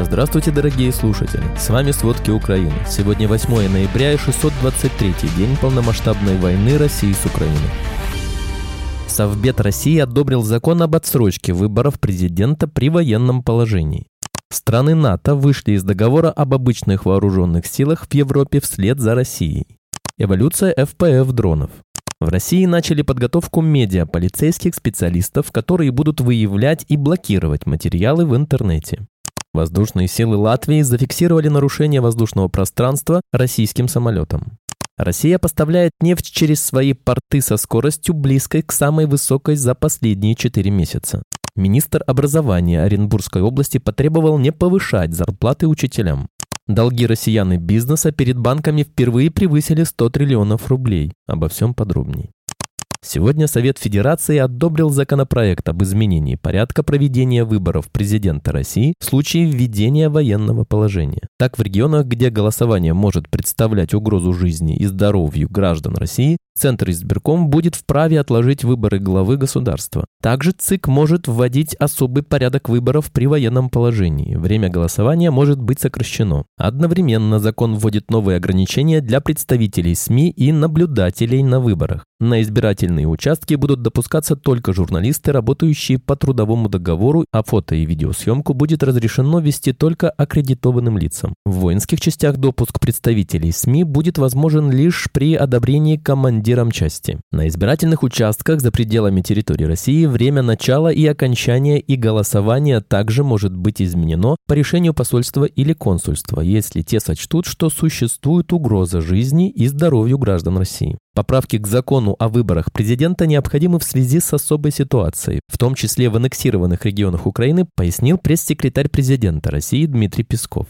Здравствуйте, дорогие слушатели! С вами «Сводки Украины». Сегодня 8 ноября и 623-й день полномасштабной войны России с Украиной. Совбед России одобрил закон об отсрочке выборов президента при военном положении. Страны НАТО вышли из договора об обычных вооруженных силах в Европе вслед за Россией. Эволюция ФПФ дронов. В России начали подготовку медиа полицейских специалистов, которые будут выявлять и блокировать материалы в интернете. Воздушные силы Латвии зафиксировали нарушение воздушного пространства российским самолетом. Россия поставляет нефть через свои порты со скоростью близкой к самой высокой за последние 4 месяца. Министр образования Оренбургской области потребовал не повышать зарплаты учителям. Долги россиян и бизнеса перед банками впервые превысили 100 триллионов рублей. Обо всем подробней. Сегодня Совет Федерации одобрил законопроект об изменении порядка проведения выборов президента России в случае введения военного положения. Так, в регионах, где голосование может представлять угрозу жизни и здоровью граждан России, Центр избирком будет вправе отложить выборы главы государства. Также ЦИК может вводить особый порядок выборов при военном положении. Время голосования может быть сокращено. Одновременно закон вводит новые ограничения для представителей СМИ и наблюдателей на выборах. На избирательные участки будут допускаться только журналисты, работающие по трудовому договору, а фото и видеосъемку будет разрешено вести только аккредитованным лицам. В воинских частях допуск представителей СМИ будет возможен лишь при одобрении командиром части. На избирательных участках за пределами территории России время начала и окончания и голосования также может быть изменено по решению посольства или консульства, если те сочтут, что существует угроза жизни и здоровью граждан России. Поправки к закону о выборах президента необходимы в связи с особой ситуацией, в том числе в аннексированных регионах Украины, пояснил пресс-секретарь президента России Дмитрий Песков.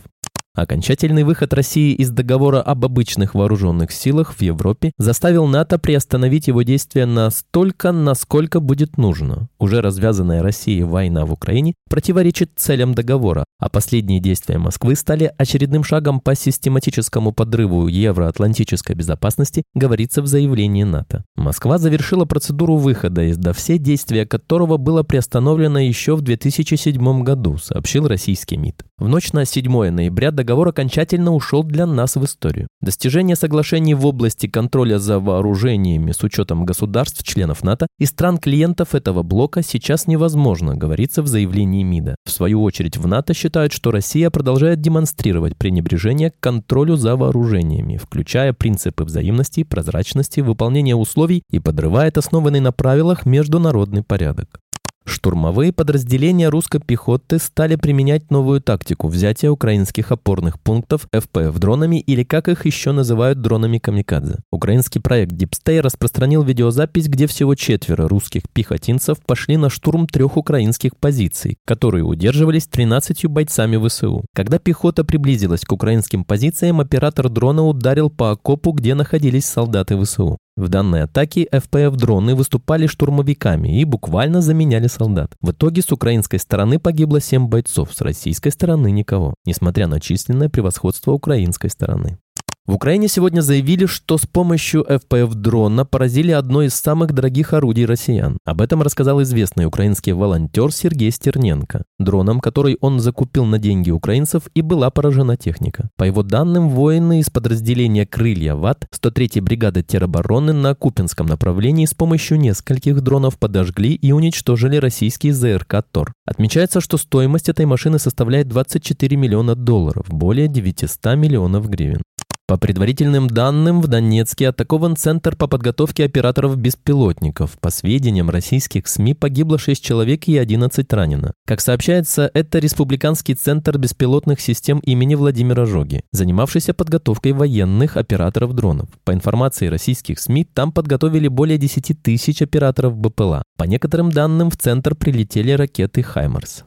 Окончательный выход России из договора об обычных вооруженных силах в Европе заставил НАТО приостановить его действия настолько, насколько будет нужно. Уже развязанная Россией война в Украине противоречит целям договора, а последние действия Москвы стали очередным шагом по систематическому подрыву евроатлантической безопасности, говорится в заявлении НАТО. Москва завершила процедуру выхода из все действия которого было приостановлено еще в 2007 году, сообщил российский МИД. В ночь на 7 ноября договор окончательно ушел для нас в историю. Достижение соглашений в области контроля за вооружениями с учетом государств-членов НАТО и стран-клиентов этого блока сейчас невозможно, говорится в заявлении МИДа. В свою очередь в НАТО считают, что Россия продолжает демонстрировать пренебрежение к контролю за вооружениями, включая принципы взаимности, прозрачности, выполнения условий и подрывает основанный на правилах международный порядок. Штурмовые подразделения русской пехоты стали применять новую тактику взятия украинских опорных пунктов ФПФ дронами или как их еще называют дронами камикадзе. Украинский проект Deepstay распространил видеозапись, где всего четверо русских пехотинцев пошли на штурм трех украинских позиций, которые удерживались 13 бойцами ВСУ. Когда пехота приблизилась к украинским позициям, оператор дрона ударил по окопу, где находились солдаты ВСУ. В данной атаке ФПФ-дроны выступали штурмовиками и буквально заменяли солдат. В итоге с украинской стороны погибло 7 бойцов, с российской стороны никого, несмотря на численное превосходство украинской стороны. В Украине сегодня заявили, что с помощью ФПФ-дрона поразили одно из самых дорогих орудий россиян. Об этом рассказал известный украинский волонтер Сергей Стерненко. Дроном, который он закупил на деньги украинцев, и была поражена техника. По его данным, воины из подразделения «Крылья ВАТ» 103-й бригады теробороны на Купинском направлении с помощью нескольких дронов подожгли и уничтожили российский ЗРК «Тор». Отмечается, что стоимость этой машины составляет 24 миллиона долларов, более 900 миллионов гривен. По предварительным данным, в Донецке атакован Центр по подготовке операторов-беспилотников. По сведениям российских СМИ погибло 6 человек и 11 ранено. Как сообщается, это Республиканский центр беспилотных систем имени Владимира Жоги, занимавшийся подготовкой военных операторов дронов. По информации российских СМИ, там подготовили более 10 тысяч операторов БПЛА. По некоторым данным, в центр прилетели ракеты «Хаймарс».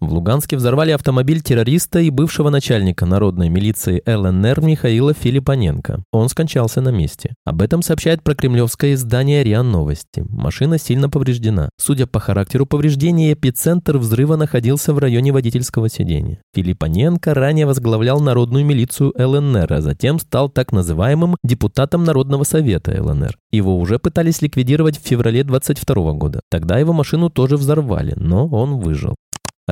В Луганске взорвали автомобиль террориста и бывшего начальника народной милиции ЛНР Михаила Филиппоненко. Он скончался на месте. Об этом сообщает прокремлевское издание РИА Новости. Машина сильно повреждена. Судя по характеру повреждения, эпицентр взрыва находился в районе водительского сидения. Филиппоненко ранее возглавлял народную милицию ЛНР, а затем стал так называемым депутатом Народного совета ЛНР. Его уже пытались ликвидировать в феврале 22 года. Тогда его машину тоже взорвали, но он выжил.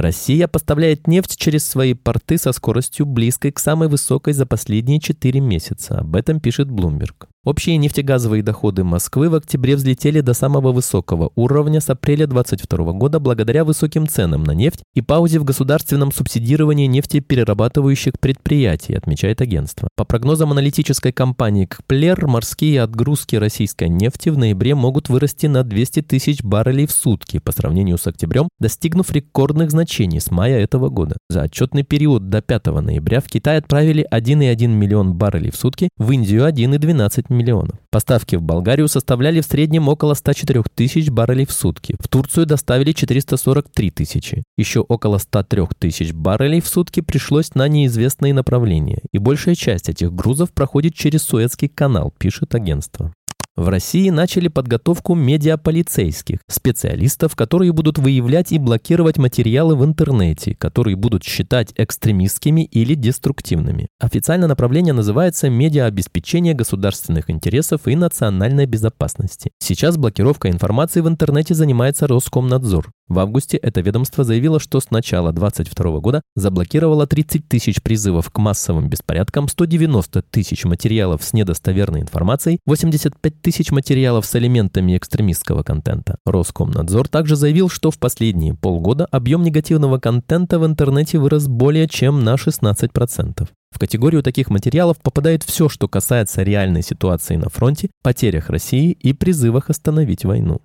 Россия поставляет нефть через свои порты со скоростью близкой к самой высокой за последние 4 месяца. Об этом пишет Bloomberg. Общие нефтегазовые доходы Москвы в октябре взлетели до самого высокого уровня с апреля 2022 года благодаря высоким ценам на нефть и паузе в государственном субсидировании нефтеперерабатывающих предприятий, отмечает агентство. По прогнозам аналитической компании Кплер, морские отгрузки российской нефти в ноябре могут вырасти на 200 тысяч баррелей в сутки по сравнению с октябрем, достигнув рекордных значений с мая этого года. За отчетный период до 5 ноября в Китай отправили 1,1 миллион баррелей в сутки, в Индию 1,12 миллиона миллионов. Поставки в Болгарию составляли в среднем около 104 тысяч баррелей в сутки. В Турцию доставили 443 тысячи. Еще около 103 тысяч баррелей в сутки пришлось на неизвестные направления. И большая часть этих грузов проходит через Суэцкий канал, пишет агентство. В России начали подготовку медиаполицейских, специалистов, которые будут выявлять и блокировать материалы в интернете, которые будут считать экстремистскими или деструктивными. Официально направление называется «Медиаобеспечение государственных интересов и национальной безопасности». Сейчас блокировкой информации в интернете занимается Роскомнадзор. В августе это ведомство заявило, что с начала 2022 года заблокировало 30 тысяч призывов к массовым беспорядкам, 190 тысяч материалов с недостоверной информацией, 85 тысяч материалов с элементами экстремистского контента. Роскомнадзор также заявил, что в последние полгода объем негативного контента в интернете вырос более чем на 16%. В категорию таких материалов попадает все, что касается реальной ситуации на фронте, потерях России и призывах остановить войну.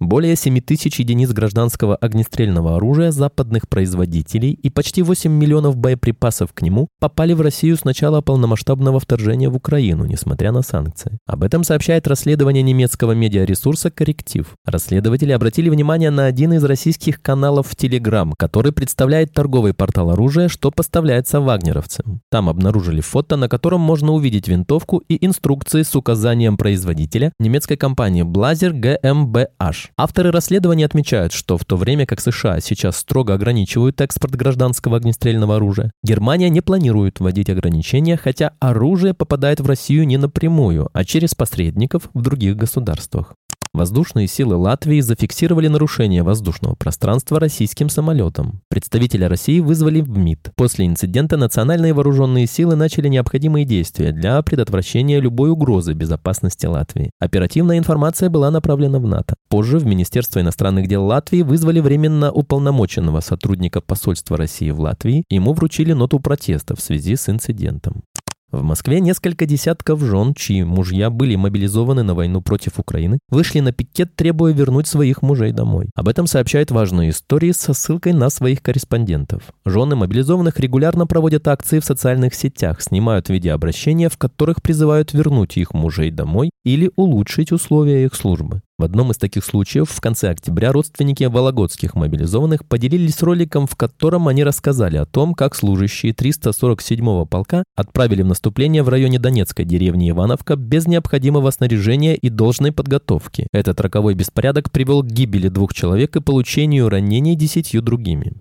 Более 7 тысяч единиц гражданского огнестрельного оружия западных производителей и почти 8 миллионов боеприпасов к нему попали в Россию с начала полномасштабного вторжения в Украину, несмотря на санкции. Об этом сообщает расследование немецкого медиаресурса «Корректив». Расследователи обратили внимание на один из российских каналов в Телеграм, который представляет торговый портал оружия, что поставляется вагнеровцам. Там обнаружили фото, на котором можно увидеть винтовку и инструкции с указанием производителя немецкой компании Blazer GmbH. Авторы расследования отмечают, что в то время как США сейчас строго ограничивают экспорт гражданского огнестрельного оружия, Германия не планирует вводить ограничения, хотя оружие попадает в Россию не напрямую, а через посредников в других государствах. Воздушные силы Латвии зафиксировали нарушение воздушного пространства российским самолетом. Представителя России вызвали в МИД. После инцидента национальные вооруженные силы начали необходимые действия для предотвращения любой угрозы безопасности Латвии. Оперативная информация была направлена в НАТО. Позже в Министерство иностранных дел Латвии вызвали временно уполномоченного сотрудника посольства России в Латвии. Ему вручили ноту протеста в связи с инцидентом. В Москве несколько десятков жен, чьи мужья были мобилизованы на войну против Украины, вышли на пикет, требуя вернуть своих мужей домой. Об этом сообщают важные истории со ссылкой на своих корреспондентов. Жены мобилизованных регулярно проводят акции в социальных сетях, снимают видеообращения, в которых призывают вернуть их мужей домой или улучшить условия их службы. В одном из таких случаев в конце октября родственники вологодских мобилизованных поделились роликом, в котором они рассказали о том, как служащие 347-го полка отправили в наступление в районе Донецкой деревни Ивановка без необходимого снаряжения и должной подготовки. Этот роковой беспорядок привел к гибели двух человек и получению ранений десятью другими.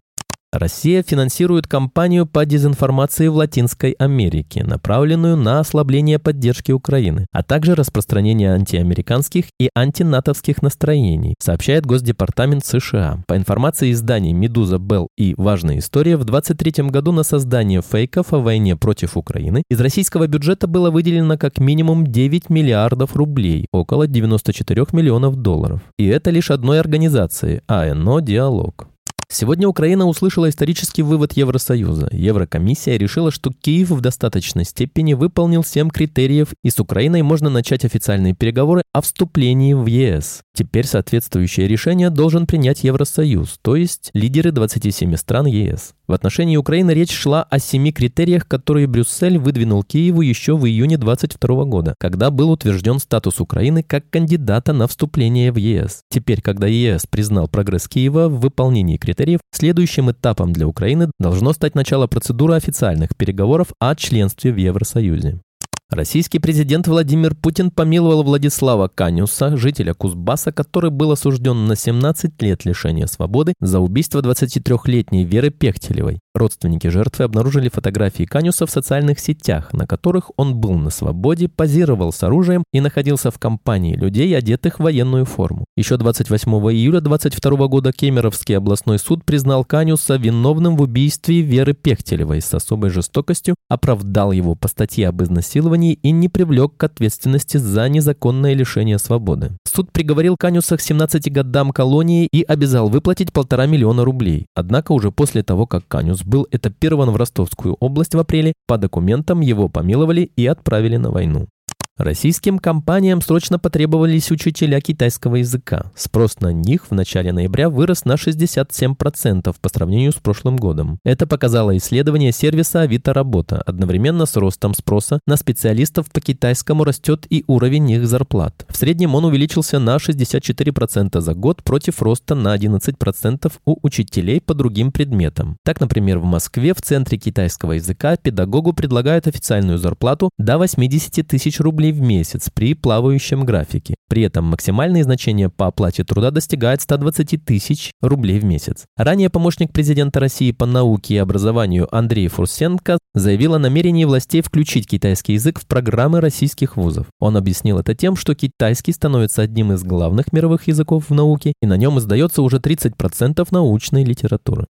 Россия финансирует кампанию по дезинформации в Латинской Америке, направленную на ослабление поддержки Украины, а также распространение антиамериканских и антинатовских настроений, сообщает Госдепартамент США. По информации изданий «Медуза», «Белл» и «Важная история», в 2023 году на создание фейков о войне против Украины из российского бюджета было выделено как минимум 9 миллиардов рублей, около 94 миллионов долларов. И это лишь одной организации – АНО «Диалог». Сегодня Украина услышала исторический вывод Евросоюза. Еврокомиссия решила, что Киев в достаточной степени выполнил 7 критериев, и с Украиной можно начать официальные переговоры о вступлении в ЕС. Теперь соответствующее решение должен принять Евросоюз, то есть лидеры 27 стран ЕС. В отношении Украины речь шла о семи критериях, которые Брюссель выдвинул Киеву еще в июне 2022 года, когда был утвержден статус Украины как кандидата на вступление в ЕС. Теперь, когда ЕС признал прогресс Киева в выполнении критериев, следующим этапом для Украины должно стать начало процедуры официальных переговоров о членстве в Евросоюзе. Российский президент Владимир Путин помиловал Владислава Канюса, жителя Кузбасса, который был осужден на 17 лет лишения свободы за убийство 23-летней Веры Пехтелевой. Родственники жертвы обнаружили фотографии Канюса в социальных сетях, на которых он был на свободе, позировал с оружием и находился в компании людей, одетых в военную форму. Еще 28 июля 22 года Кемеровский областной суд признал Канюса виновным в убийстве Веры Пехтелевой с особой жестокостью, оправдал его по статье об изнасиловании и не привлек к ответственности за незаконное лишение свободы. Суд приговорил Канюса к 17 годам колонии и обязал выплатить полтора миллиона рублей. Однако уже после того, как Канюс был этапирован в Ростовскую область в апреле, по документам его помиловали и отправили на войну. Российским компаниям срочно потребовались учителя китайского языка. Спрос на них в начале ноября вырос на 67% по сравнению с прошлым годом. Это показало исследование сервиса Авито Работа. Одновременно с ростом спроса на специалистов по китайскому растет и уровень их зарплат. В среднем он увеличился на 64% за год против роста на 11% у учителей по другим предметам. Так, например, в Москве в Центре китайского языка педагогу предлагают официальную зарплату до 80 тысяч рублей рублей в месяц при плавающем графике. При этом максимальные значения по оплате труда достигают 120 тысяч рублей в месяц. Ранее помощник президента России по науке и образованию Андрей Фурсенко заявил о намерении властей включить китайский язык в программы российских вузов. Он объяснил это тем, что китайский становится одним из главных мировых языков в науке, и на нем издается уже 30% научной литературы.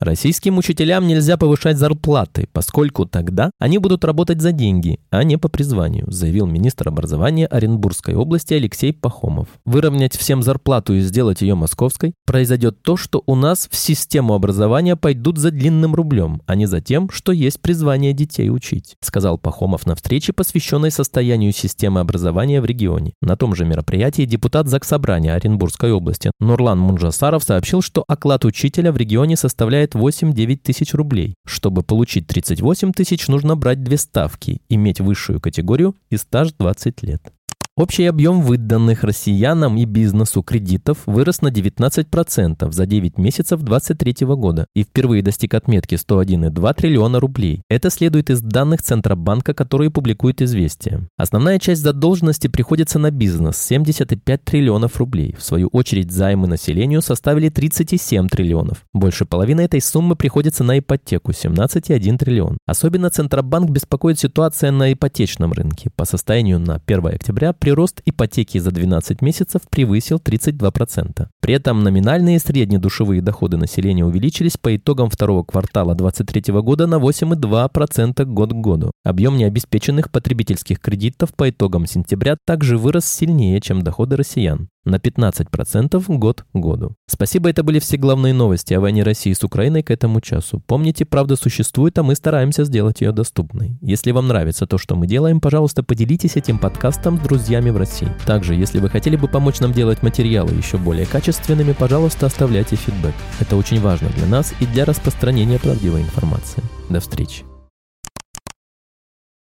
Российским учителям нельзя повышать зарплаты, поскольку тогда они будут работать за деньги, а не по призванию, заявил министр образования Оренбургской области Алексей Пахомов. Выровнять всем зарплату и сделать ее московской произойдет то, что у нас в систему образования пойдут за длинным рублем, а не за тем, что есть призвание детей учить, сказал Пахомов на встрече, посвященной состоянию системы образования в регионе. На том же мероприятии депутат Заксобрания Оренбургской области Нурлан Мунжасаров сообщил, что оклад учителя в регионе составляет составляет 8-9 тысяч рублей. Чтобы получить 38 тысяч, нужно брать две ставки, иметь высшую категорию и стаж 20 лет. Общий объем выданных россиянам и бизнесу кредитов вырос на 19% за 9 месяцев 2023 года и впервые достиг отметки 101,2 триллиона рублей. Это следует из данных Центробанка, которые публикует «Известия». Основная часть задолженности приходится на бизнес – 75 триллионов рублей. В свою очередь займы населению составили 37 триллионов. Больше половины этой суммы приходится на ипотеку – 17,1 триллион. Особенно Центробанк беспокоит ситуация на ипотечном рынке. По состоянию на 1 октября при прирост ипотеки за 12 месяцев превысил 32%. При этом номинальные среднедушевые доходы населения увеличились по итогам второго квартала 2023 года на 8,2% год к году. Объем необеспеченных потребительских кредитов по итогам сентября также вырос сильнее, чем доходы россиян на 15% год к году. Спасибо, это были все главные новости о войне России с Украиной к этому часу. Помните, правда существует, а мы стараемся сделать ее доступной. Если вам нравится то, что мы делаем, пожалуйста, поделитесь этим подкастом с друзьями в России. Также, если вы хотели бы помочь нам делать материалы еще более качественными, пожалуйста, оставляйте фидбэк. Это очень важно для нас и для распространения правдивой информации. До встречи.